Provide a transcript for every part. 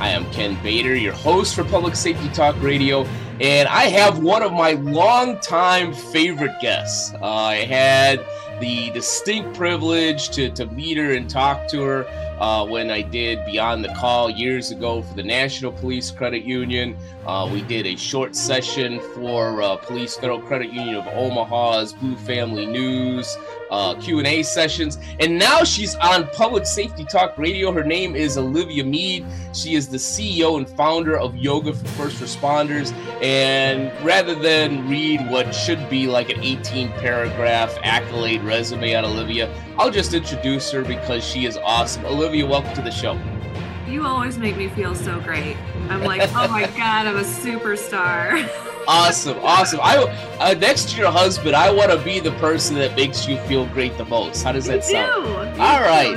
I am Ken Bader, your host for Public Safety Talk Radio, and I have one of my longtime favorite guests. Uh, I had the distinct privilege to, to meet her and talk to her uh, when I did Beyond the Call years ago for the National Police Credit Union. Uh, we did a short session for uh, Police Federal Credit Union of Omaha's Blue Family News uh, Q&A sessions. And now she's on Public Safety Talk Radio. Her name is Olivia Mead. She is the CEO and founder of Yoga for First Responders. And rather than read what should be like an 18 paragraph accolade resume on Olivia, I'll just introduce her because she is awesome. Olivia, welcome to the show. You always make me feel so great. I'm like, oh my God, I'm a superstar. awesome, awesome. I uh, next to your husband, I want to be the person that makes you feel great the most. How does that you sound? Do. All right.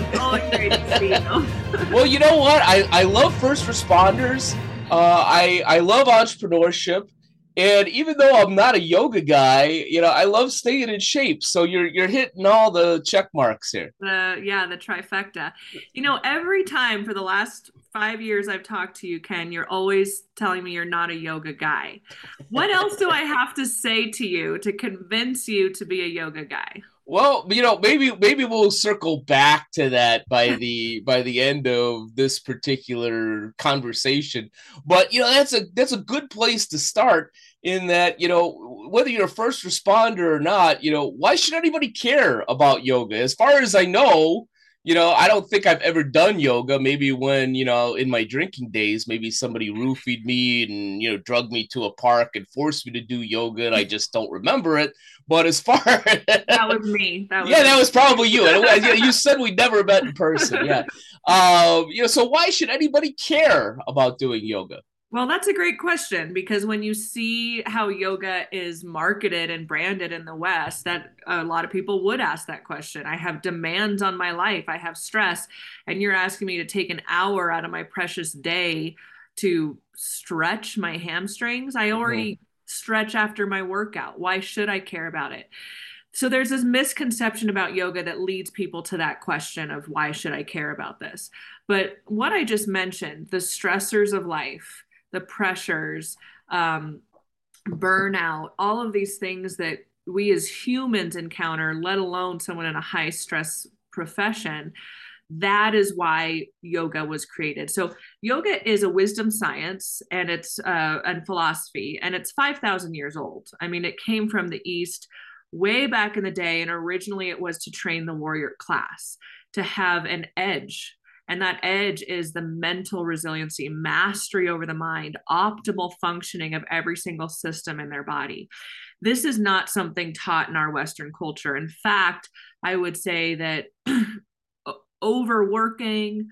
You well, you know what? I I love first responders. Uh, I I love entrepreneurship. And even though I'm not a yoga guy, you know, I love staying in shape. So you're you're hitting all the check marks here. The yeah, the trifecta. You know, every time for the last five years I've talked to you, Ken, you're always telling me you're not a yoga guy. What else do I have to say to you to convince you to be a yoga guy? Well, you know, maybe maybe we'll circle back to that by the by the end of this particular conversation. But you know, that's a that's a good place to start in that, you know, whether you're a first responder or not, you know, why should anybody care about yoga? As far as I know, you know, I don't think I've ever done yoga. Maybe when, you know, in my drinking days, maybe somebody roofied me and, you know, drugged me to a park and forced me to do yoga and I just don't remember it. But as far that was me. That was yeah, me. that was probably you. you said we never met in person. Yeah. Um, you know, so why should anybody care about doing yoga? Well, that's a great question because when you see how yoga is marketed and branded in the West, that a lot of people would ask that question. I have demands on my life, I have stress, and you're asking me to take an hour out of my precious day to stretch my hamstrings. I already mm-hmm. stretch after my workout. Why should I care about it? So there's this misconception about yoga that leads people to that question of why should I care about this? But what I just mentioned, the stressors of life, the pressures, um, burnout, all of these things that we as humans encounter, let alone someone in a high stress profession. That is why yoga was created. So, yoga is a wisdom science and it's uh, and philosophy, and it's five thousand years old. I mean, it came from the East way back in the day, and originally it was to train the warrior class to have an edge and that edge is the mental resiliency, mastery over the mind, optimal functioning of every single system in their body. This is not something taught in our Western culture. In fact, I would say that overworking,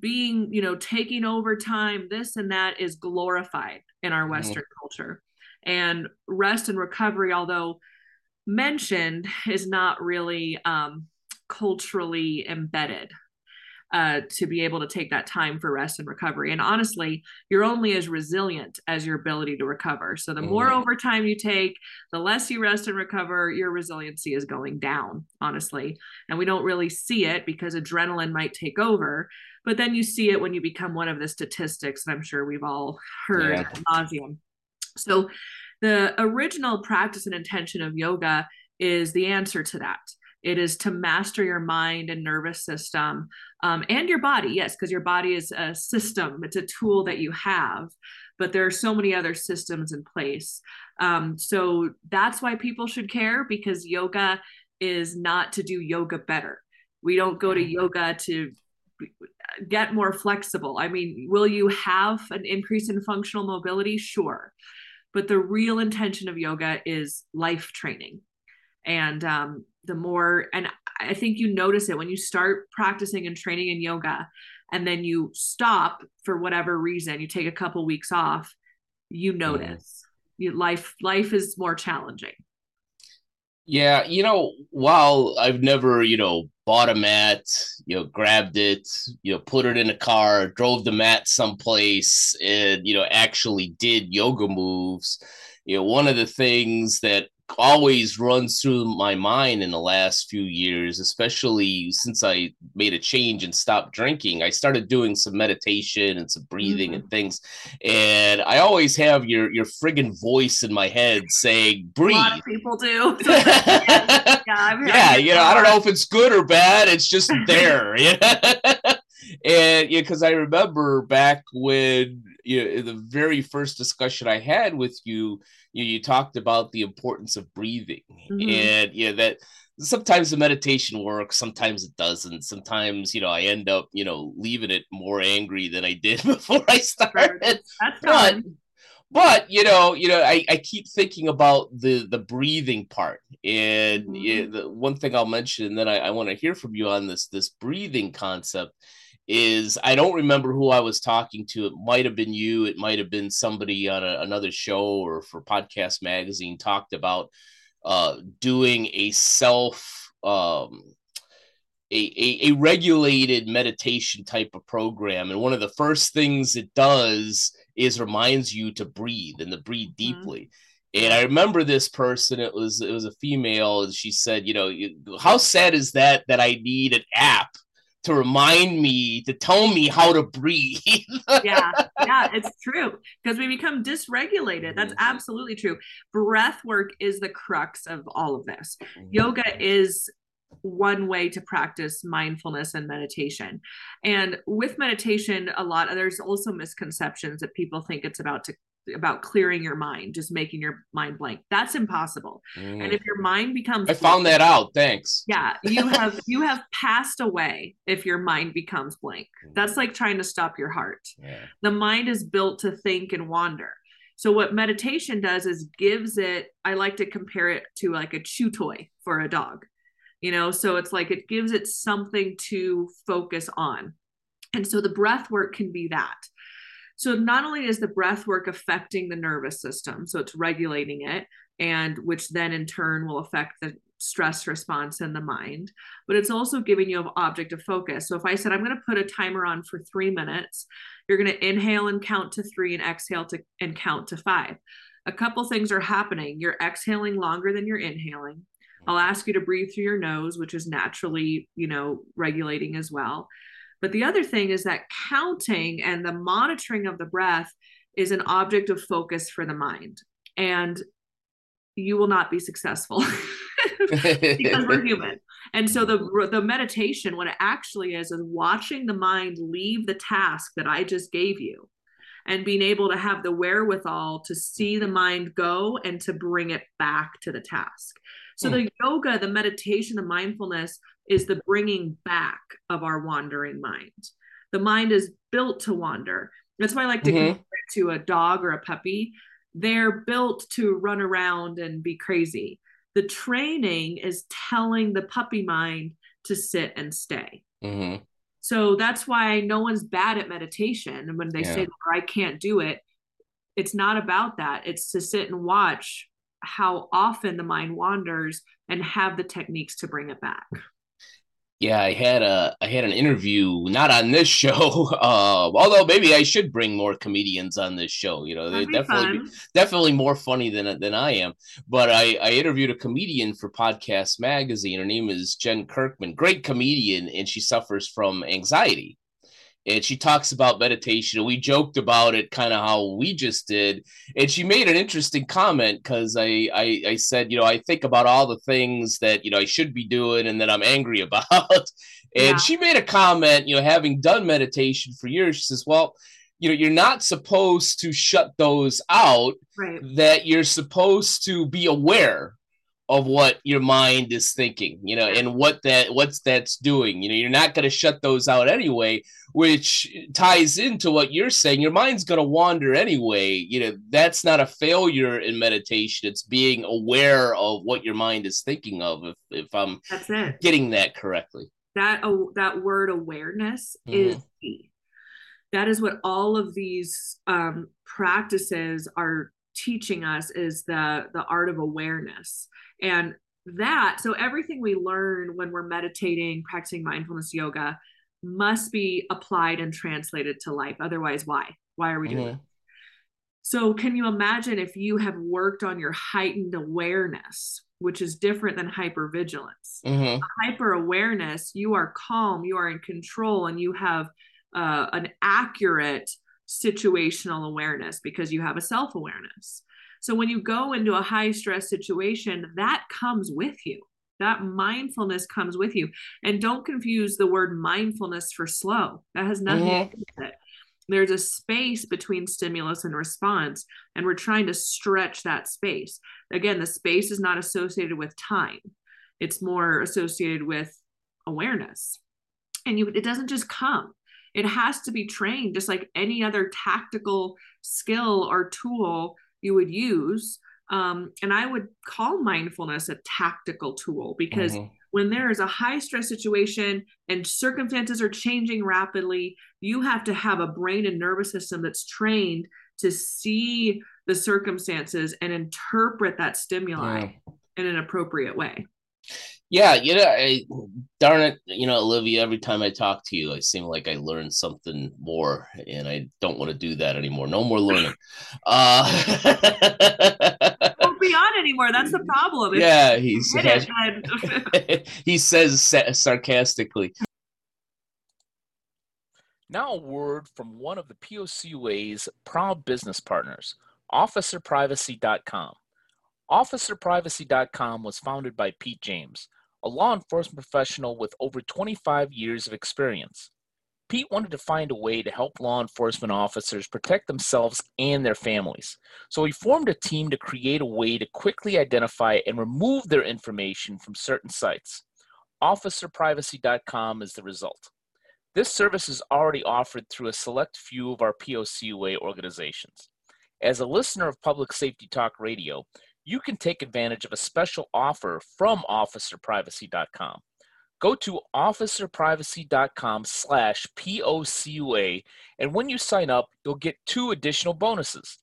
being, you know, taking overtime, this and that is glorified in our mm-hmm. Western mm-hmm. culture. And rest and recovery, although mentioned, is not really um, culturally embedded uh, to be able to take that time for rest and recovery. And honestly, you're only as resilient as your ability to recover. So the more mm-hmm. overtime you take, the less you rest and recover, your resiliency is going down, honestly. And we don't really see it because adrenaline might take over. But then you see it when you become one of the statistics that I'm sure we've all heard yeah. nauseum. So the original practice and intention of yoga is the answer to that. It is to master your mind and nervous system um, and your body. Yes, because your body is a system, it's a tool that you have, but there are so many other systems in place. Um, so that's why people should care because yoga is not to do yoga better. We don't go to mm-hmm. yoga to get more flexible. I mean, will you have an increase in functional mobility? Sure. But the real intention of yoga is life training. And um, the more and i think you notice it when you start practicing and training in yoga and then you stop for whatever reason you take a couple weeks off you notice life life is more challenging yeah, you know, while I've never, you know, bought a mat, you know, grabbed it, you know, put it in a car, drove the mat someplace, and you know, actually did yoga moves. You know, one of the things that always runs through my mind in the last few years, especially since I made a change and stopped drinking. I started doing some meditation and some breathing mm-hmm. and things. And I always have your your friggin' voice in my head saying, breathe. A lot of people do. yeah, yeah you know, I don't know if it's good or bad. It's just there. and yeah, because I remember back when you know, the very first discussion I had with you, you, you talked about the importance of breathing. Mm-hmm. and yeah that sometimes the meditation works sometimes it doesn't. Sometimes you know i end up you know leaving it more angry than i did before i started. That's but but you know you know I, I keep thinking about the the breathing part. And mm-hmm. yeah, the one thing i'll mention and then i, I want to hear from you on this this breathing concept is I don't remember who I was talking to. It might have been you. It might have been somebody on a, another show or for Podcast Magazine talked about uh, doing a self um, a, a, a regulated meditation type of program. And one of the first things it does is reminds you to breathe and to breathe mm-hmm. deeply. Mm-hmm. And I remember this person. It was it was a female, and she said, "You know, how sad is that that I need an app to remind me to tell me how to breathe. yeah, yeah, it's true because we become dysregulated. That's mm-hmm. absolutely true. Breath work is the crux of all of this. Mm-hmm. Yoga is one way to practice mindfulness and meditation. And with meditation, a lot there's also misconceptions that people think it's about to about clearing your mind, just making your mind blank. That's impossible. Mm. And if your mind becomes I found blank, that out. Thanks. Yeah, you have you have passed away if your mind becomes blank. Mm. That's like trying to stop your heart. Yeah. The mind is built to think and wander. So what meditation does is gives it I like to compare it to like a chew toy for a dog. You know, so it's like it gives it something to focus on. And so the breath work can be that so not only is the breath work affecting the nervous system, so it's regulating it, and which then in turn will affect the stress response in the mind, but it's also giving you an object of focus. So if I said I'm going to put a timer on for three minutes, you're going to inhale and count to three and exhale to and count to five. A couple things are happening. You're exhaling longer than you're inhaling. I'll ask you to breathe through your nose, which is naturally, you know, regulating as well. But the other thing is that counting and the monitoring of the breath is an object of focus for the mind. And you will not be successful because we're human. And so the the meditation, what it actually is, is watching the mind leave the task that I just gave you and being able to have the wherewithal to see the mind go and to bring it back to the task. So the yoga, the meditation, the mindfulness is the bringing back of our wandering mind. The mind is built to wander. That's why I like to mm-hmm. compare it to a dog or a puppy. They're built to run around and be crazy. The training is telling the puppy mind to sit and stay. Mm-hmm. So that's why no one's bad at meditation. And when they yeah. say, I can't do it, it's not about that. It's to sit and watch how often the mind wanders and have the techniques to bring it back. Yeah, I had a I had an interview not on this show, uh, although maybe I should bring more comedians on this show. You know, they're definitely definitely more funny than than I am. But I I interviewed a comedian for Podcast Magazine. Her name is Jen Kirkman, great comedian, and she suffers from anxiety and she talks about meditation. We joked about it, kind of how we just did, and she made an interesting comment because I, I I said, you know, I think about all the things that you know I should be doing and that I'm angry about, and yeah. she made a comment, you know, having done meditation for years, she says, well. You know, you're not supposed to shut those out. Right. That you're supposed to be aware of what your mind is thinking you know and what that what's that's doing you know you're not going to shut those out anyway which ties into what you're saying your mind's going to wander anyway you know that's not a failure in meditation it's being aware of what your mind is thinking of if, if i'm that's it. getting that correctly that uh, that word awareness mm-hmm. is key that is what all of these um, practices are teaching us is the the art of awareness. And that so everything we learn when we're meditating practicing mindfulness yoga must be applied and translated to life. Otherwise why? Why are we doing mm-hmm. it? So can you imagine if you have worked on your heightened awareness which is different than hypervigilance? Mm-hmm. hyper awareness you are calm you are in control and you have uh, an accurate situational awareness because you have a self awareness. So when you go into a high stress situation, that comes with you. That mindfulness comes with you. And don't confuse the word mindfulness for slow. That has nothing to do with it. There's a space between stimulus and response, and we're trying to stretch that space. Again, the space is not associated with time, it's more associated with awareness. And you, it doesn't just come it has to be trained just like any other tactical skill or tool you would use um, and i would call mindfulness a tactical tool because mm-hmm. when there is a high stress situation and circumstances are changing rapidly you have to have a brain and nervous system that's trained to see the circumstances and interpret that stimuli yeah. in an appropriate way yeah, you know, I, darn it, you know, Olivia. Every time I talk to you, I seem like I learn something more, and I don't want to do that anymore. No more learning. Uh, don't be on anymore. That's the problem. If yeah, he's he says sarcastically. Now, a word from one of the POCUA's proud business partners, OfficerPrivacy.com. OfficerPrivacy.com was founded by Pete James a law enforcement professional with over 25 years of experience. Pete wanted to find a way to help law enforcement officers protect themselves and their families. So he formed a team to create a way to quickly identify and remove their information from certain sites. OfficerPrivacy.com is the result. This service is already offered through a select few of our POCUA organizations. As a listener of Public Safety Talk Radio, you can take advantage of a special offer from officerprivacy.com. Go to officerprivacy.com slash POCUA, and when you sign up, you'll get two additional bonuses.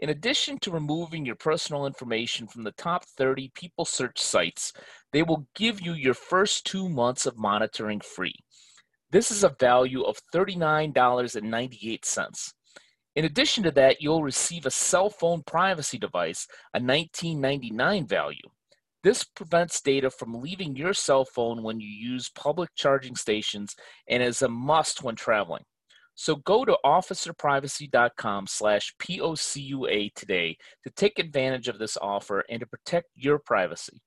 In addition to removing your personal information from the top 30 people search sites, they will give you your first two months of monitoring free. This is a value of $39.98. In addition to that, you'll receive a cell phone privacy device, a 1999 value. This prevents data from leaving your cell phone when you use public charging stations and is a must when traveling. So go to officerprivacy.com slash POCUA today to take advantage of this offer and to protect your privacy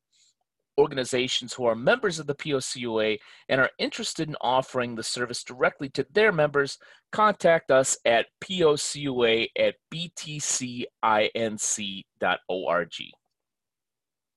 organizations who are members of the POCUA and are interested in offering the service directly to their members, contact us at POCUA at btcinc.org.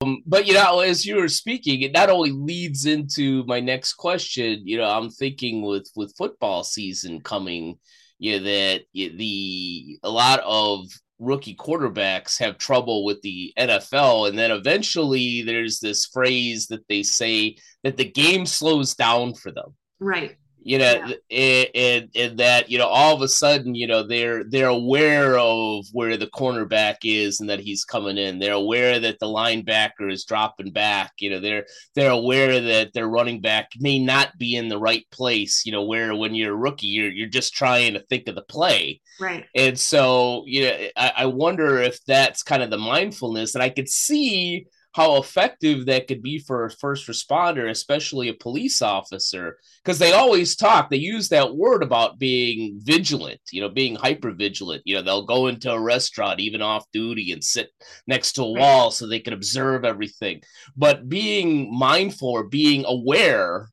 Um, but you know, as you were speaking, it not only leads into my next question. You know, I'm thinking with with football season coming, you know, that the a lot of rookie quarterbacks have trouble with the NFL. And then eventually there's this phrase that they say that the game slows down for them. Right you know yeah. and, and that you know all of a sudden you know they're they're aware of where the cornerback is and that he's coming in. They're aware that the linebacker is dropping back. You know they're they're aware that their running back may not be in the right place you know where when you're a rookie you're you're just trying to think of the play. Right. And so you know I, I wonder if that's kind of the mindfulness. And i could see how effective that could be for a first responder, especially a police officer, because they always talk, they use that word about being vigilant, you know, being hyper vigilant. You know, they'll go into a restaurant, even off duty, and sit next to a wall so they can observe everything. But being mindful or being aware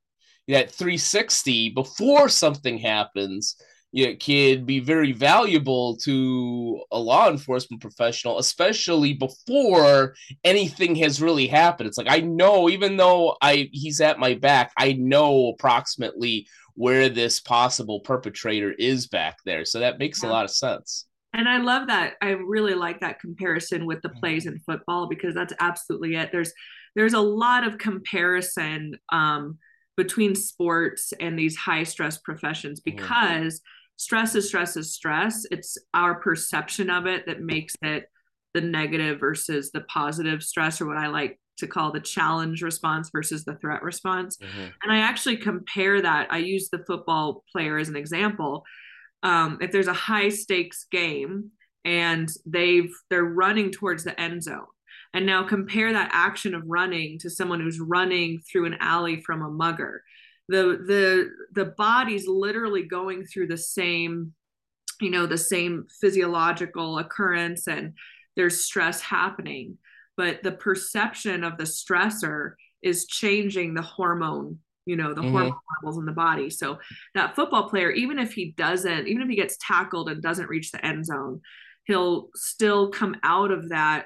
that 360 before something happens you know, can be very valuable to a law enforcement professional, especially before anything has really happened. It's like I know, even though I he's at my back, I know approximately where this possible perpetrator is back there. So that makes yeah. a lot of sense. And I love that. I really like that comparison with the plays in football because that's absolutely it. There's there's a lot of comparison um, between sports and these high stress professions mm-hmm. Stress is stress is stress. It's our perception of it that makes it the negative versus the positive stress or what i like to call the challenge response versus the threat response Mhm. and i actually compare that i use the football player as an example um, if there's a high stakes game and they've they're running towards the end zone and now compare that action of running to someone who's running through an alley from a mugger the the the body's literally going through the same you know the same physiological occurrence and there's stress happening but the perception of the stressor is changing the hormone you know the Mhm. hormone levels in the body so that football player even if he doesn't even if he gets tackled and doesn't reach the end zone he'll still come out of that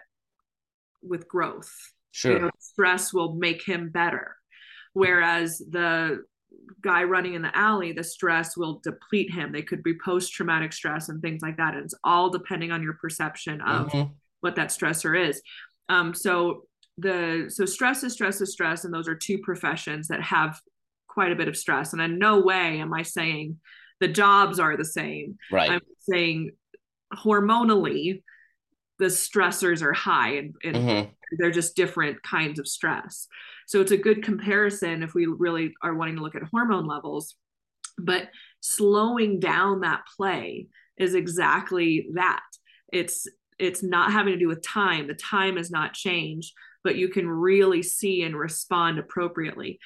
with growth Sure. you know, stress will make him better whereas the guy running in the alley the stress will deplete him they could be post-traumatic stress and things like that and it's all depending on your perception of Mhm. what that stressor is um, so the so stress is stress is stress and those are two professions that have quite a bit of stress and in no way am i saying the jobs are the same Right. i'm saying hormonally the stressors are high and, and Mhm. they're just different kinds of stress. So it's a good comparison if we really are wanting to look at hormone levels. But slowing down that play is exactly that. It's it's not having to do with time. The time has not changed, but you can really see and respond appropriately.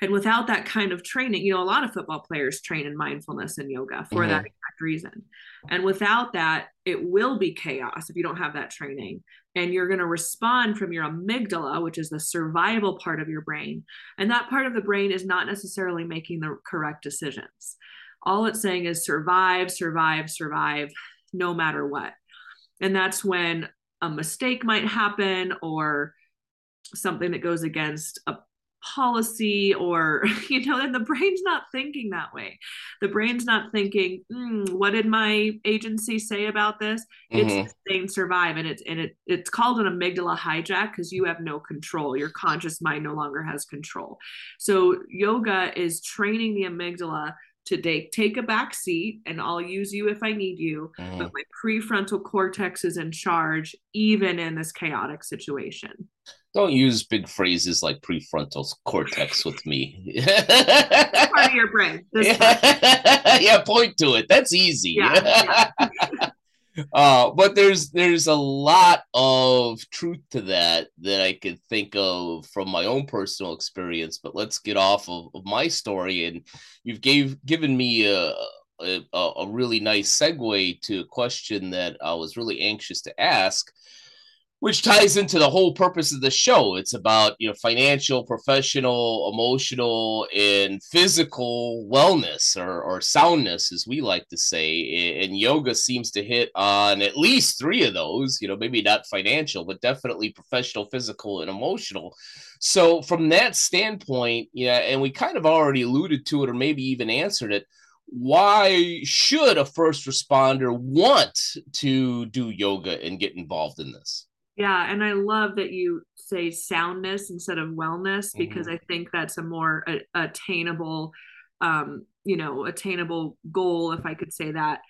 And without that kind of training, you know, a lot of football players train in mindfulness and yoga for that mm-hmm. exact reason. And without that, it will be chaos if you don't have that training. And you're going to respond from your amygdala, which is the survival part of your brain. And that part of the brain is not necessarily making the correct decisions. All it's saying is survive, survive, survive, no matter what. And that's when a mistake might happen or something that goes against a policy or you know and the brain's not thinking that way. The brain's not thinking mm, what did my agency say about this? It's Mhm. saying survive and it's and it it's called an amygdala hijack because you have no control. Your conscious mind no longer has control. So yoga is training the amygdala to take take a back seat and i'll use you if i need you Mhm. but my prefrontal cortex is in charge even in this chaotic situation Don't use big phrases like prefrontal cortex with me. part of your brain yeah. yeah, point to it. That's easy. Yeah, uh, but there's there's a lot of truth to that that I could think of from my own personal experience. But let's get off of, of my story, and you've gave given me a, a a really nice segue to a question that I was really anxious to ask which ties into the whole purpose of the show. It's about you know financial, professional, emotional, and physical wellness or, or soundness, as we like to say. And yoga seems to hit on at least three of those. You know, maybe not financial, but definitely professional, physical, and emotional. So from that standpoint, yeah, and we kind of already alluded to it, or maybe even answered it why should a first responder want to do yoga and get involved in this? Yeah, and I love that you say soundness instead of wellness because Mhm. I think that's a more a, attainable, um, you know, attainable goal, if I could say that.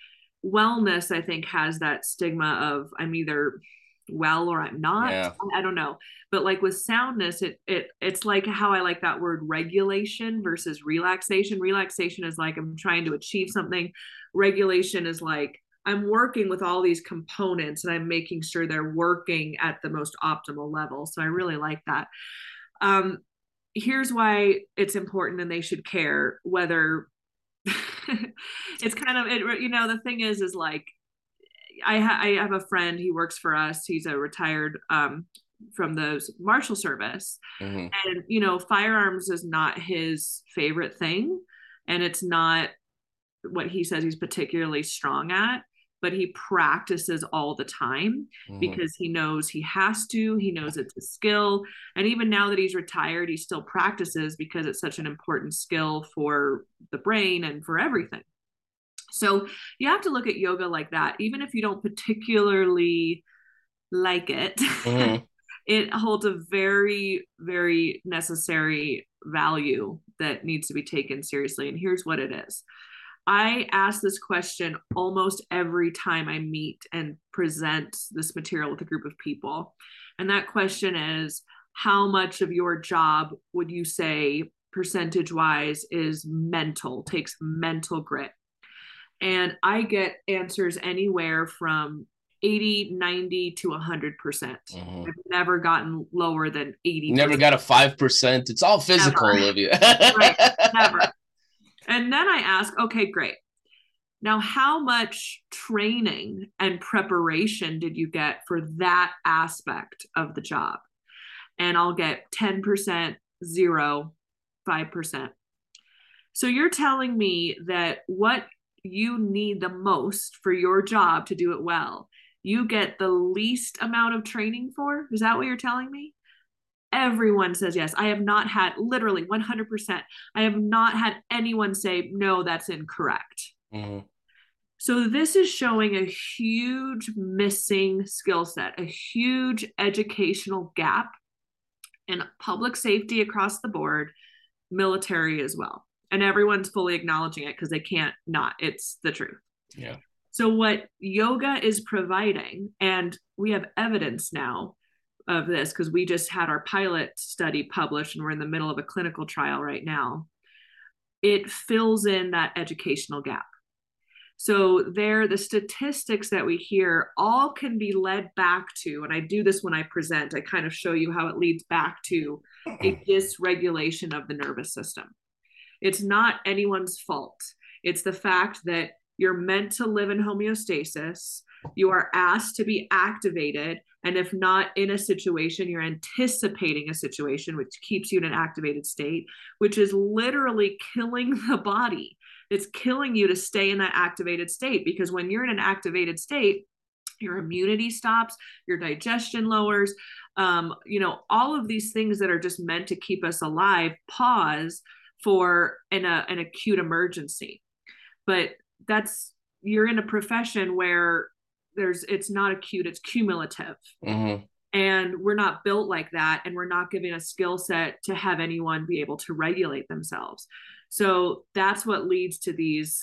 Wellness, I think, has that stigma of I'm either well or I'm not. Yeah. I don't know, but like with soundness, it it it's like how I like that word regulation versus relaxation. Relaxation is like I'm trying to achieve something. Regulation is like I'm working with all these components and I'm making sure they're working at the most optimal level. So I really like that. Um, here's why it's important and they should care whether it's kind of it, you know the thing is is like I, ha- I have a friend he works for us he's a retired um, from the marshal service Mhm. and you know firearms is not his favorite thing and it's not what he says he's particularly strong at but he practices all the time Mhm. because he knows he has to he knows it's a skill and even now that he's retired he still practices because it's such an important skill for the brain and for everything so you have to look at yoga like that even if you don't particularly like it Mhm. it holds a very very necessary value that needs to be taken seriously and here's what it is I ask this question almost every time I meet and present this material with a group of people. And that question is how much of your job would you say percentage wise is mental, takes mental grit? And I get answers anywhere from 80, 90 to 100%. percent mm hmm I've never gotten lower than 80. Never got a 5%. It's all physical, never. Olivia. right, never. And then I ask, okay, great. Now, how much training and preparation did you get for that aspect of the job? And I'll get 10%, zero, 5%. So you're telling me that what you need the most for your job to do it well, you get the least amount of training for? Is that what you're telling me? Everyone says yes. I have not had literally 100%. I have not had anyone say, no, that's incorrect. Mm-hmm. So, this is showing a huge missing skill set, a huge educational gap in public safety across the board, military as well. And everyone's fully acknowledging it because they can't not. It's the truth. Yeah. So, what yoga is providing, and we have evidence now of this because we just had our pilot study published and we're in the middle of a clinical trial right now. It fills in that educational gap. So, there, the statistics that we hear all can be led back to, and I do this when I present, I kind of show you how it leads back to a dysregulation of the nervous system. It's not anyone's fault. It's the fact that you're meant to live in homeostasis. You are asked to be activated. And if not in a situation, you're anticipating a situation which keeps you in an activated state, which is literally killing the body. It's killing you to stay in that activated state because when you're in an activated state, your immunity stops, your digestion lowers, um, you know, all of these things that are just meant to keep us alive pause for an, a, an acute emergency. But that's you're in a profession where there's it's not acute it's cumulative. Mm-hmm. and we're not built like that and we're not given a skill set to have anyone be able to regulate themselves. So that's what leads to these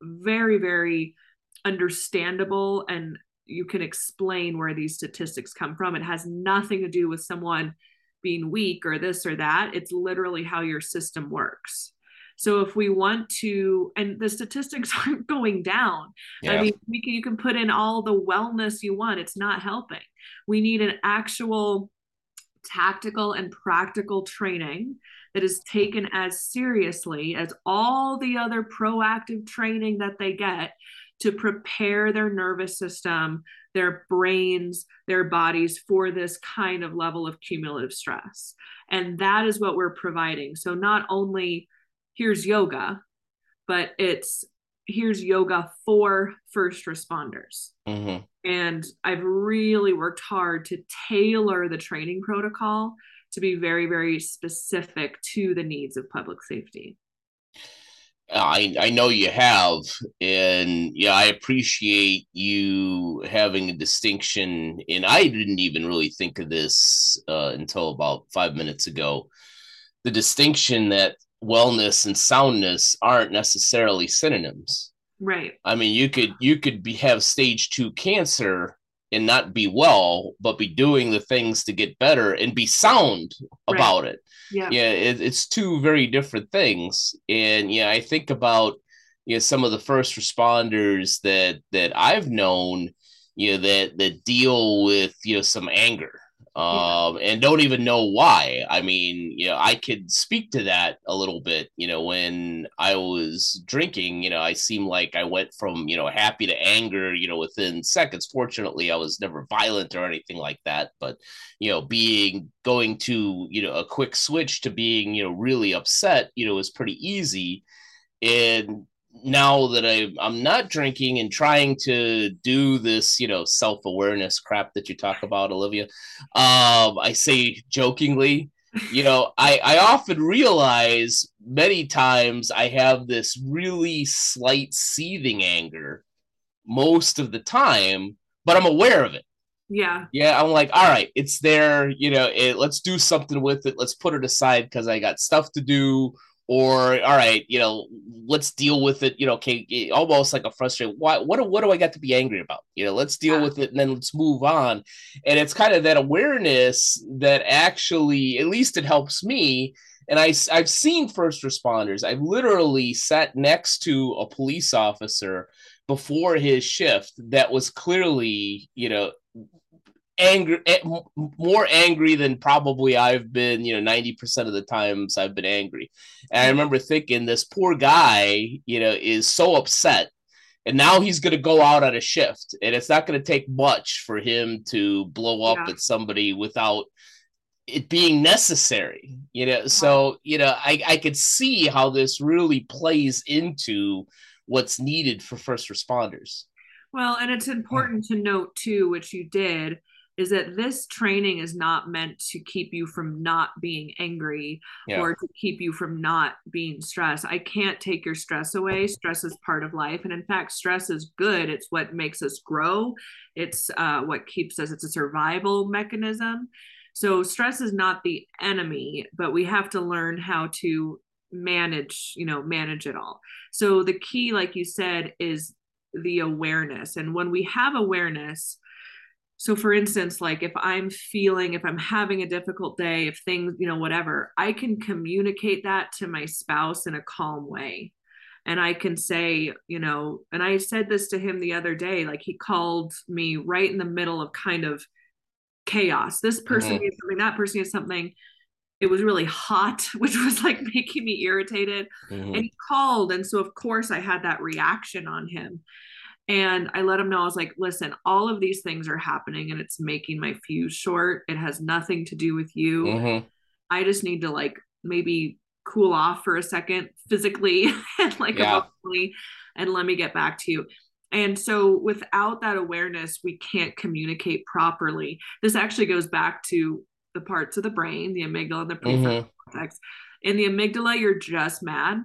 very very understandable and you can explain where these statistics come from. It has nothing to do with someone being weak or this or that. It's literally how your system works so if we want to, and the statistics aren't going down. Yeah. I mean, we can, you can put in all the wellness you want. It's not helping. We need an actual tactical and practical training that is taken as seriously as all the other proactive training that they get to prepare their nervous system, their brains, their bodies for this kind of level of cumulative stress. And that is what we're providing. So, not only here's yoga, but it's here's yoga for first responders. Mm-hmm. And I've really worked hard to tailor the training protocol to be very, very specific to the needs of public safety. I, I know you have, and yeah, I appreciate you having a distinction. And I didn't even really think of this uh, until about five minutes ago. The distinction that wellness and soundness aren't necessarily synonyms. Right. I mean, you could you could be have stage 2 cancer and not be well, but be doing the things to get better and be sound right. about it. Yeah. Yeah, it, it's two very different things. And yeah, I think about you know some of the first responders that that I've known, you know, that that deal with you know some anger um, and don't even know why. I mean, you know, I could speak to that a little bit. You know, when I was drinking, you know, I seemed like I went from you know happy to anger, you know, within seconds. Fortunately, I was never violent or anything like that. But you know, being going to you know a quick switch to being you know really upset, you know, was pretty easy. And now that I, I'm not drinking and trying to do this, you know, self awareness crap that you talk about, Olivia, um, I say jokingly, you know, I, I often realize many times I have this really slight seething anger most of the time, but I'm aware of it. Yeah. Yeah. I'm like, all right, it's there. You know, it, let's do something with it. Let's put it aside because I got stuff to do or all right, you know, let's deal with it. You know, okay, eh, almost like a frustrated. What what what do I got to be angry about? You know, let's deal with it and then let's move on. And it's kind of that awareness that actually, at least it helps me. And I I've seen first responders. I've literally sat next to a police officer before his shift that was clearly, you know, angry eh, more angry than probably I've been, you know, 90% of the times I've been angry. And I remember thinking this poor guy, you know, is so upset and now he's going to go out on a shift and it's not going to take much for him to blow up yeah. at somebody without it being necessary you know? So you know i i could see how this really plays into what's needed for first responders. Well and it's important to note too which you did is that this training is not meant to keep you from not being angry yeah. or to keep you from not being stressed. I can't take your stress away. Stress is part of life. And in fact, stress is good. It's what makes us grow, it's uh, what keeps us, it's a survival mechanism. So, stress is not the enemy, but we have to learn how to manage, you know, manage it all. So, the key, like you said, is the awareness. And when we have awareness, so for instance like if i'm feeling if i'm having a difficult day if things you know whatever i can communicate that to my spouse in a calm way. And i can say you know and i said this to him the other day like he called me right in the middle of kind of chaos. This person mm-hmm. needs something that person needs something. It was really hot which was like making me irritated. Mm-hmm. and he called and so of course i had that reaction on him and I let him know, I was like, listen, all of these things are happening and it's making my fuse short. It has nothing to do with you. Mm-hmm. I just need to like maybe cool off for a second physically and like yeah. emotionally and let me get back to you. And so without that awareness, we can't communicate properly. This actually goes back to the parts of the brain, the amygdala and the prefrontal mm-hmm. cortex. In the amygdala, you're just mad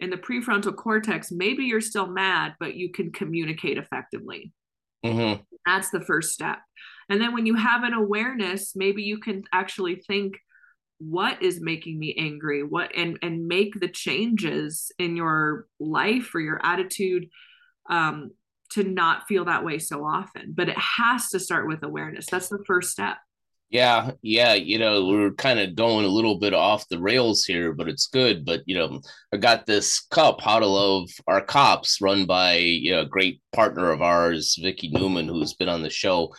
in the prefrontal cortex, maybe you're still mad, but you can communicate effectively. Mm-hmm. That's the first step. And then when you have an awareness, maybe you can actually think, what is making me angry? What and and make the changes in your life or your attitude um, to not feel that way so often. But it has to start with awareness. That's the first step. Yeah, yeah, you know, we're kind of going a little bit off the rails here, but it's good. But you know, I got this cup, How to Love Our Cops, run by you know, a great partner of ours, Vicky Newman, who's been on the show,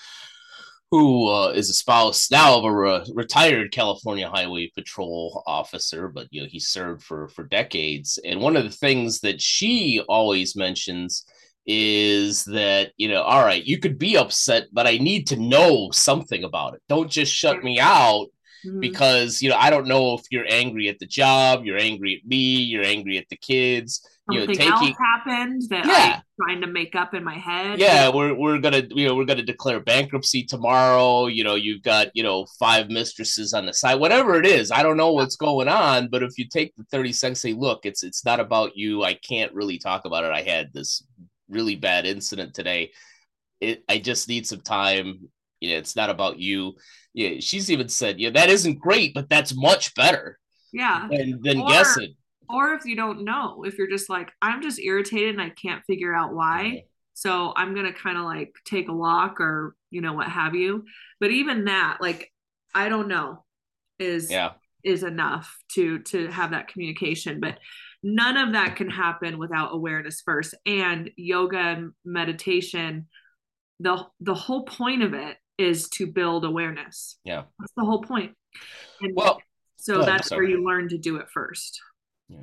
who uh, is a spouse now of a re- retired California Highway Patrol officer, but you know, he served for for decades. And one of the things that she always mentions is that you know all right you could be upset but i need to know something about it don't just shut me out mm-hmm. because you know i don't know if you're angry at the job you're angry at me you're angry at the kids something you know, taking, else happened that yeah. I'm trying to make up in my head. Yeah, we're we're gonna you know we're gonna declare bankruptcy tomorrow. You know, you've got you know five mistresses on the side, whatever it is. I don't know what's going on, but if you take the thirty seconds, say, look, it's it's not about you. I can't really talk about it. I had this really bad incident today. It, I just need some time. You know, it's not about you. Yeah, she's even said, yeah, that isn't great, but that's much better. Yeah. And then or, guessing. Or if you don't know, if you're just like, I'm just irritated and I can't figure out why. Mm-hmm. So I'm gonna kind of like take a walk or you know what have you. But even that, like, I don't know, is yeah is enough to to have that communication. But none of that can happen without awareness first and yoga and meditation. The the whole point of it is to build awareness. Yeah. That's the whole point. And well so that's where you learn to do it first. Yeah.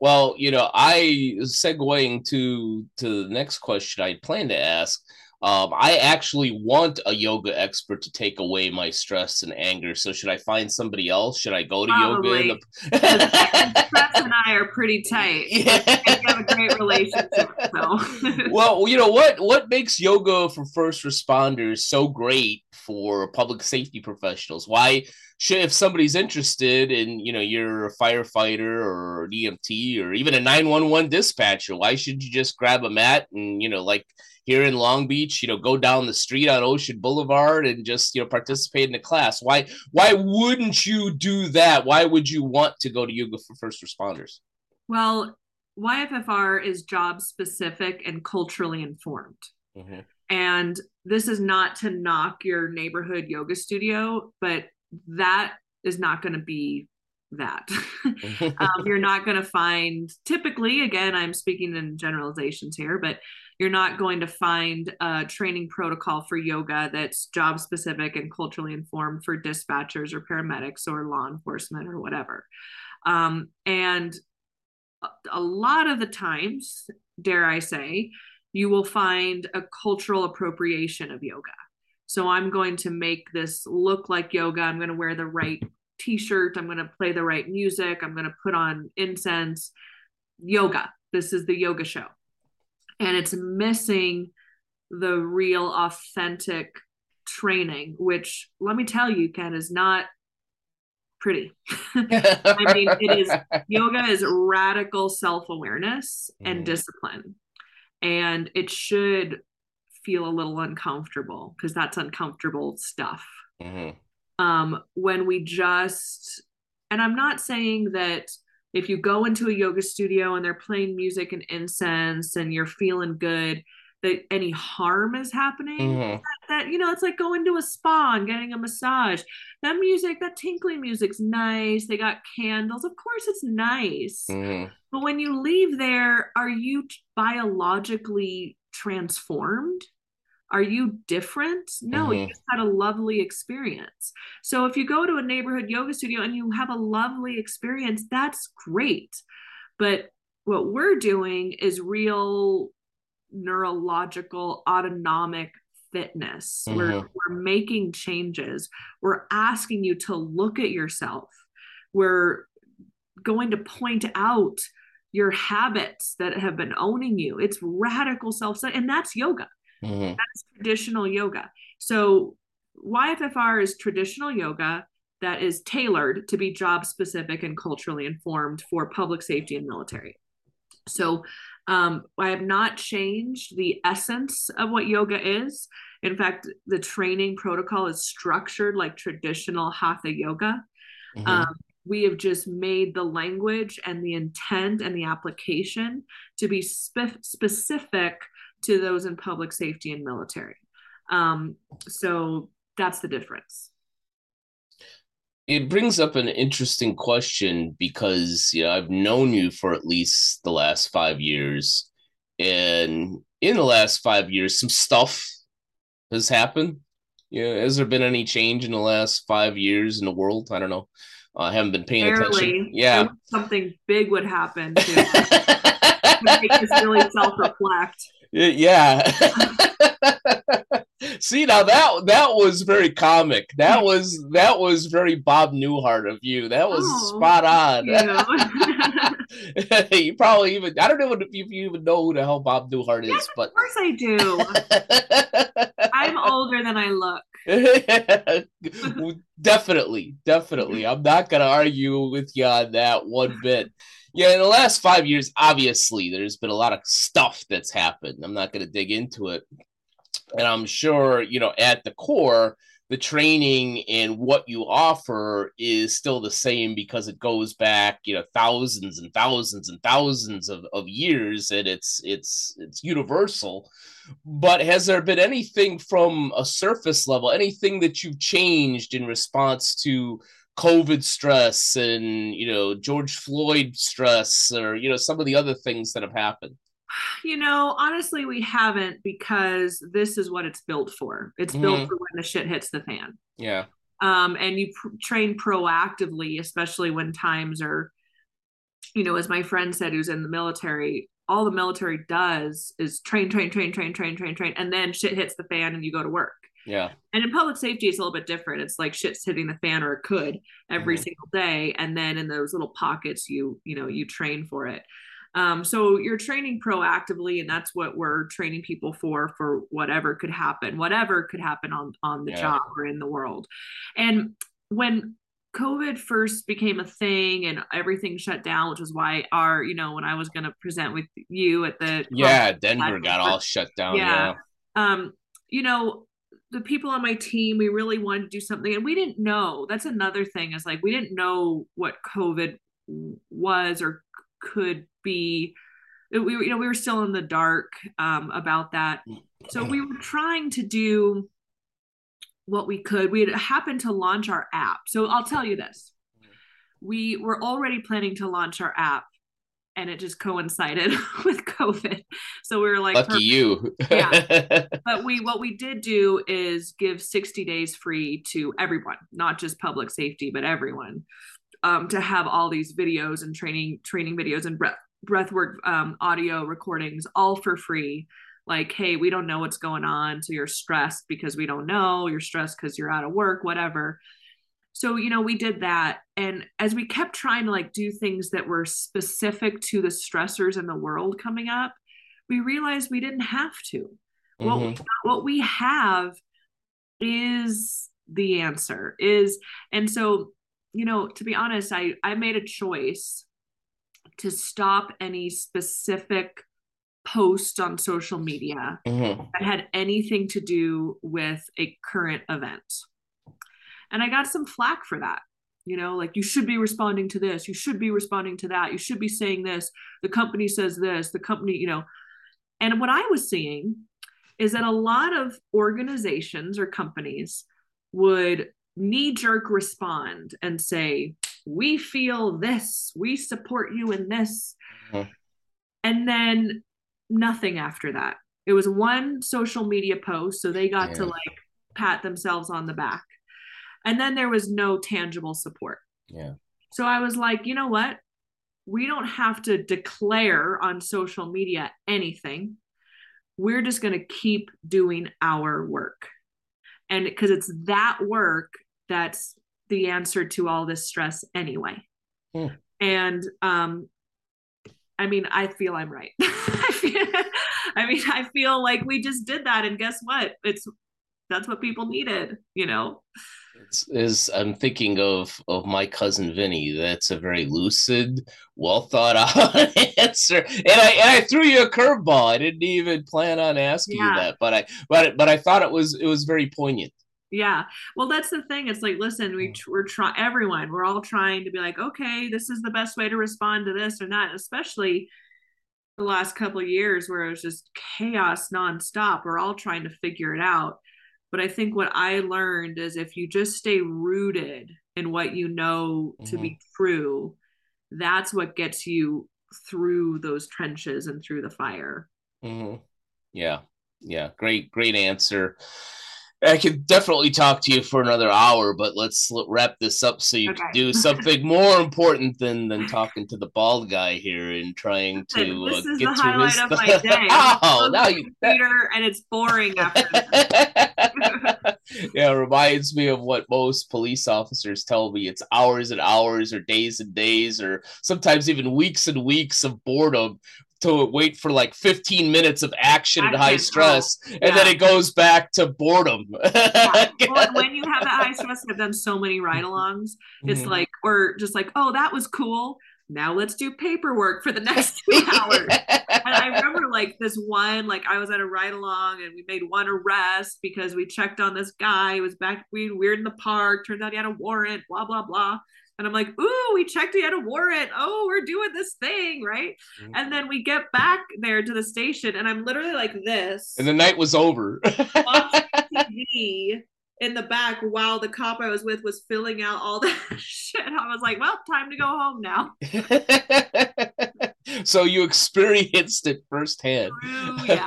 Well you know i segueing to to the next question i plan to ask um, I actually want a yoga expert to take away my stress and anger. So should I find somebody else? Should I go to Probably. yoga? The... stress and I are pretty tight. Yeah. We have a great relationship. So. well, you know what? What makes yoga for first responders so great for public safety professionals? Why should, if somebody's interested in, you know, you're a firefighter or an EMT or even a 911 dispatcher, why should you just grab a mat and, you know, like here in Long Beach, you know, go down the street on Ocean Boulevard and just, you know, participate in the class. Why why wouldn't you do that? Why would you want to go to yoga for first responders? Well, YFFR is job specific and culturally informed. Mm-hmm. And this is not to knock your neighborhood yoga studio, but that is not going to be that. um, you're not going to find, typically, again, I'm speaking in generalizations here, but you're not going to find a training protocol for yoga that's job specific and culturally informed for dispatchers or paramedics or law enforcement or whatever. Um, and a lot of the times, dare I say, you will find a cultural appropriation of yoga. So I'm going to make this look like yoga. I'm going to wear the right t shirt. I'm going to play the right music. I'm going to put on incense. Yoga. This is the yoga show. And it's missing the real, authentic training, which let me tell you, Ken, is not pretty. I mean, it is yoga is radical self awareness mm. and discipline. And it should feel a little uncomfortable because that's uncomfortable stuff. Mm-hmm. Um, when we just, and I'm not saying that if you go into a yoga studio and they're playing music and incense and you're feeling good, that any harm is happening. Mm-hmm. That, that, you know, it's like going to a spa and getting a massage. That music, that tinkling music's nice. They got candles. Of course, it's nice. Mm-hmm. But when you leave there, are you biologically transformed? Are you different? No, mm-hmm. you just had a lovely experience. So if you go to a neighborhood yoga studio and you have a lovely experience, that's great. But what we're doing is real neurological autonomic fitness. Mm-hmm. We're, we're making changes. We're asking you to look at yourself. We're going to point out your habits that have been owning you. It's radical self and that's yoga. Mm-hmm. That's traditional yoga. So YFFR is traditional yoga that is tailored to be job specific and culturally informed for public safety and military. So um, I have not changed the essence of what yoga is. In fact, the training protocol is structured like traditional hatha yoga. Mm-hmm. Um, we have just made the language and the intent and the application to be spe- specific to those in public safety and military. Um, so that's the difference it brings up an interesting question because you know I've known you for at least the last five years, and in the last five years, some stuff has happened. Yeah, has there been any change in the last five years in the world? I don't know. I haven't been paying Barely. attention. Yeah, something big would happen to, to make us really self-reflect. Yeah. See now that that was very comic. That mm. was that was very Bob Newhart of you. That was oh, spot on. You, you, probably even I don't know if you even know who the hell Bob Newhart is, yes, but of course I do. I'm older than I look. definitely, definitely. I'm not gonna argue with you on that one bit. Yeah, in the last five years, obviously, there's been a lot of stuff that's happened. I'm not going to dig into it. And I'm sure, you know, at the core, the training and what you offer is still the same because it goes back, you know, thousands and thousands and thousands of, of years and it's it's it's universal. But has there been anything from a surface level, anything that you've changed in response to COVID stress and you know George Floyd stress or you know some of the other things that have happened? You know, honestly, we haven't because this is what it's built for. It's mm-hmm. built for when the shit hits the fan. Yeah. Um, and you pr- train proactively, especially when times are, you know, as my friend said, who's in the military, all the military does is train, train, train, train, train, train, train, and then shit hits the fan and you go to work. Yeah. And in public safety, it's a little bit different. It's like shit's hitting the fan or it could every mm-hmm. single day. And then in those little pockets, you, you know, you train for it. Um, so you're training proactively, and that's what we're training people for, for whatever could happen, whatever could happen on, on the yeah. job or in the world. And when COVID first became a thing and everything shut down, which is why our, you know, when I was going to present with you at the yeah, Denver got all shut down. Yeah. yeah. Um, you know, the people on my team, we really wanted to do something and we didn't know. That's another thing is like we didn't know what COVID was or could be. We you know, we were still in the dark um, about that. So we were trying to do what we could. We had happened to launch our app. So I'll tell you this. We were already planning to launch our app and it just coincided with COVID. So we were like, lucky you. yeah. But we, what we did do is give 60 days free to everyone, not just public safety, but everyone, um, to have all these videos and training, training videos and breath, breathwork um, audio recordings all for free like hey we don't know what's going on so you're stressed because we don't know you're stressed because you're out of work whatever so you know we did that and as we kept trying to like do things that were specific to the stressors in the world coming up we realized we didn't have to mm-hmm. what, what we have is the answer is and so you know to be honest i i made a choice to stop any specific post on social media mm-hmm. that had anything to do with a current event. And I got some flack for that. You know, like you should be responding to this, you should be responding to that, you should be saying this, the company says this, the company, you know. And what I was seeing is that a lot of organizations or companies would knee jerk respond and say, We feel this, we support you in this. Mm-hmm. And then nothing after that. It was one social media post, so they got yeah. to like pat themselves on the back. And then there was no tangible support. Yeah. So I was like, you know what? We don't have to declare on social media anything. We're just going to keep doing our work. And because it's that work that's the answer to all this stress anyway. Hmm. And um, I mean, I feel I'm right. I mean, I feel like we just did that, and guess what? It's that's what people needed, you know. It's, is I'm thinking of of my cousin Vinny. That's a very lucid, well thought out answer. And I and I threw you a curveball. I didn't even plan on asking yeah. you that, but I but but I thought it was it was very poignant. Yeah. Well, that's the thing. It's like, listen, we mm. we're trying everyone. We're all trying to be like, okay, this is the best way to respond to this or not. Especially the last couple of years where it was just chaos nonstop. We're all trying to figure it out. But I think what I learned is if you just stay rooted in what you know mm-hmm. to be mm-hmm. true, that's what gets you through those trenches and through the fire. Mm-hmm. Yeah. Yeah. Great, great answer. I could definitely talk to you for another hour, but let's wrap this up so you okay. can do something more important than than talking to the bald guy here and trying to this uh, is get the highlight his... of my day. oh, now you Peter, and it's boring after. yeah, it reminds me of what most police officers tell me. It's hours and hours, or days and days, or sometimes even weeks and weeks of boredom to wait for like 15 minutes of action and high stress and yeah. then it goes back to boredom yeah. well, when you have that high stress i've done so many ride-alongs it's mm-hmm. like or just like oh that was cool now let's do paperwork for the next two hours and i remember like this one like i was at a ride-along and we made one arrest because we checked on this guy he was back being weird in the park turned out he had a warrant blah blah blah and I'm like, ooh, we checked he had a warrant. Oh, we're doing this thing, right? Mm-hmm. And then we get back there to the station, and I'm literally like this. And the night was over. TV in the back while the cop I was with was filling out all that shit. I was like, well, time to go home now. so you experienced it firsthand. True, yeah,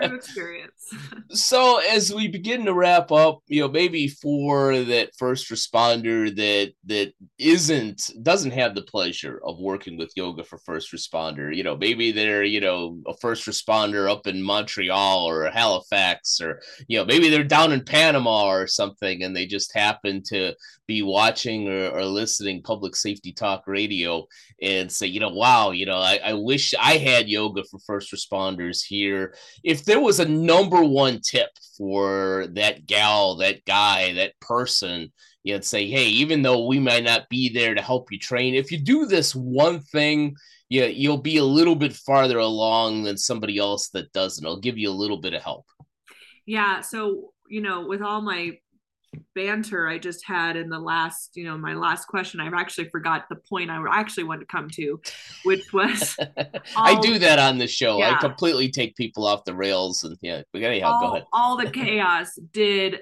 true experience. So as we begin to wrap up, you know, maybe for that first responder that that isn't doesn't have the pleasure of working with yoga for first responder, you know, maybe they're you know a first responder up in Montreal or Halifax, or you know maybe they're down in Panama or something, and they just happen to be watching or, or listening public safety talk radio and say, you know, wow, you know, I, I wish I had yoga for first responders here. If there was a number number one tip for that gal, that guy, that person? You'd say, hey, even though we might not be there to help you train, if you do this one thing, you, you'll be a little bit farther along than somebody else that doesn't. It'll give you a little bit of help. Yeah. So, you know, with all my banter I just had in the last, you know, my last question, I've actually forgot the point I actually wanted to come to, which was I do that on the show. Yeah. I completely take people off the rails and yeah, but anyhow, all, go ahead. all the chaos did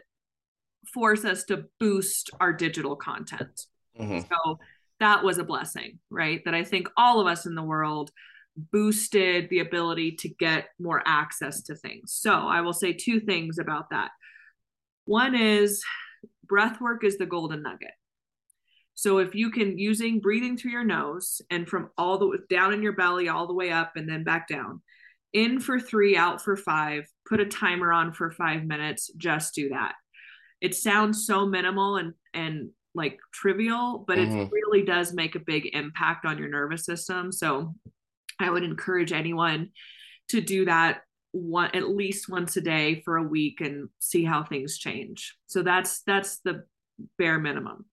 force us to boost our digital content. Mm-hmm. So that was a blessing, right? That I think all of us in the world boosted the ability to get more access to things. So I will say two things about that. One is breath work is the golden nugget. So if you can using breathing through your nose and from all the down in your belly all the way up and then back down, in for 3, out for 5, put a timer on for 5 minutes, just do that. It sounds so minimal and and like trivial, but mm-hmm. it really does make a big impact on your nervous system. So I would encourage anyone to do that one at least once a day for a week and see how things change. So that's that's the bare minimum.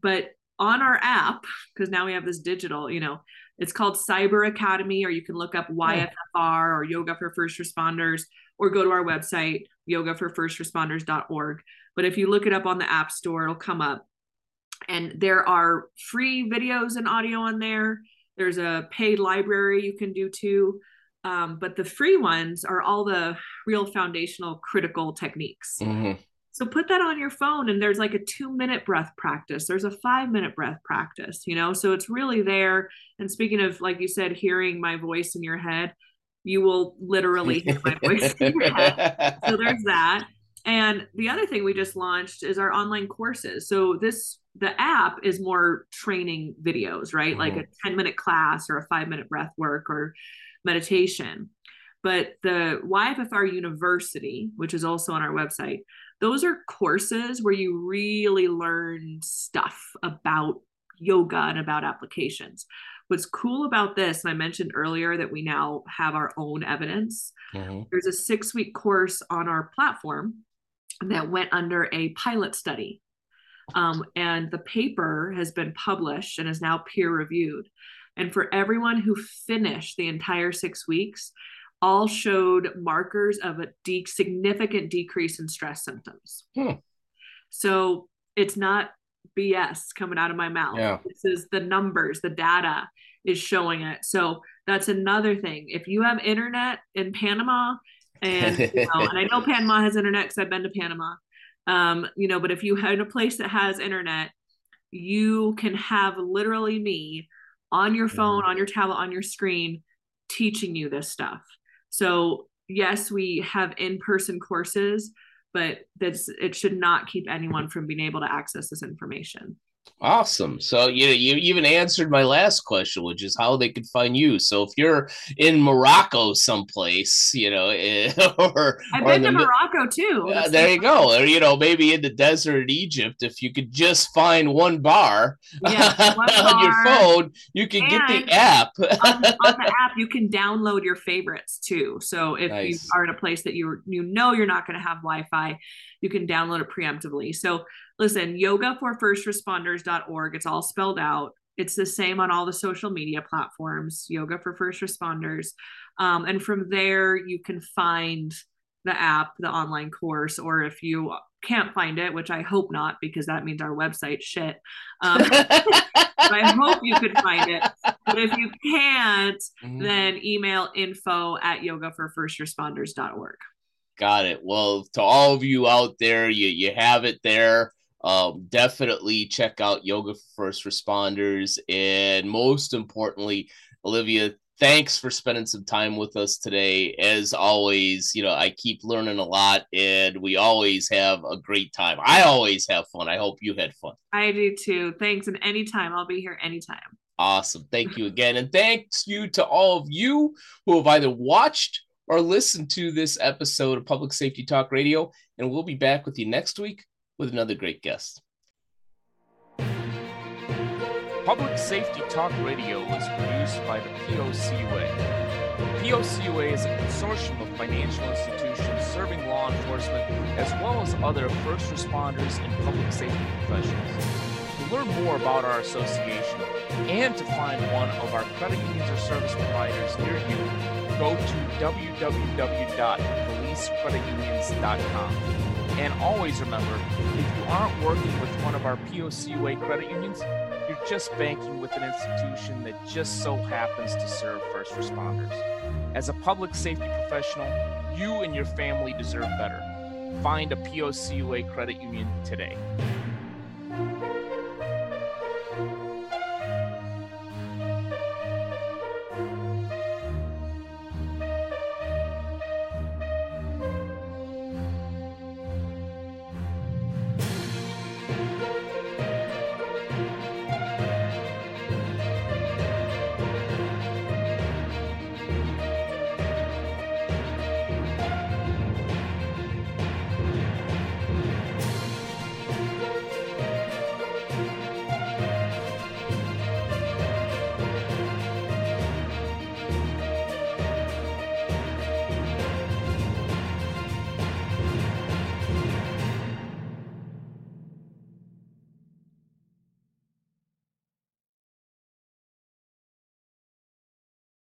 But on our app, because now we have this digital, you know, it's called Cyber Academy, or you can look up YFFR or Yoga for First Responders, or go to our website, yogaforfirstresponders.org. But if you look it up on the App Store, it'll come up. And there are free videos and audio on there. There's a paid library you can do too. Um, but the free ones are all the real foundational critical techniques. Mm-hmm. So put that on your phone, and there's like a two minute breath practice. There's a five minute breath practice, you know? So it's really there. And speaking of, like you said, hearing my voice in your head, you will literally hear my voice in your head. So there's that. And the other thing we just launched is our online courses. So this the app is more training videos, right? Mm-hmm. Like a 10 minute class or a five minute breath work or meditation. But the YFFR University, which is also on our website, those are courses where you really learn stuff about yoga and about applications. What's cool about this, and I mentioned earlier that we now have our own evidence, mm-hmm. there's a six week course on our platform that went under a pilot study. Um, and the paper has been published and is now peer reviewed. And for everyone who finished the entire six weeks, all showed markers of a de- significant decrease in stress symptoms. Hmm. So it's not BS coming out of my mouth. Yeah. This is the numbers, the data is showing it. So that's another thing. If you have internet in Panama, and you know, and I know Panama has internet because I've been to Panama. Um, you know, but if you have a place that has internet, you can have literally me on your phone, on your tablet, on your screen, teaching you this stuff. So, yes, we have in person courses, but that's, it should not keep anyone from being able to access this information. Awesome. So you you even answered my last question, which is how they could find you. So if you're in Morocco someplace, you know, or I've been to Morocco too. Uh, there you go. Or you know, maybe in the desert in Egypt, if you could just find one bar, yeah, one on your phone, you can get the app. on, on, the app, you can download your favorites too. So if nice. you are in a place that you you know you're not going to have Wi-Fi, you can download it preemptively. So listen, yoga for first responders.org. It's all spelled out. It's the same on all the social media platforms, yoga for first responders. Um, and from there, you can find the app, the online course, or if you can't find it, which I hope not, because that means our website shit. Um, I hope you could find it. But if you can't, mm-hmm. then email info at yogaforfirstresponders.org. Got it. Well, to all of you out there, you, you have it there. Um, definitely check out Yoga for First Responders. And most importantly, Olivia, thanks for spending some time with us today. As always, you know, I keep learning a lot and we always have a great time. I always have fun. I hope you had fun. I do too. Thanks. And anytime, I'll be here anytime. Awesome. Thank you again. And thanks you to all of you who have either watched or listened to this episode of Public Safety Talk Radio. And we'll be back with you next week with another great guest. Public Safety Talk Radio is produced by the POC Way. POCUA is a consortium of financial institutions serving law enforcement as well as other first responders and public safety professionals. To learn more about our association and to find one of our credit unions or service providers near you, go to www.policecreditunions.com. And always remember, if you aren't working with one of our POCUA credit unions, you're just banking with an institution that just so happens to serve first responders. As a public safety professional, you and your family deserve better. Find a POCUA credit union today.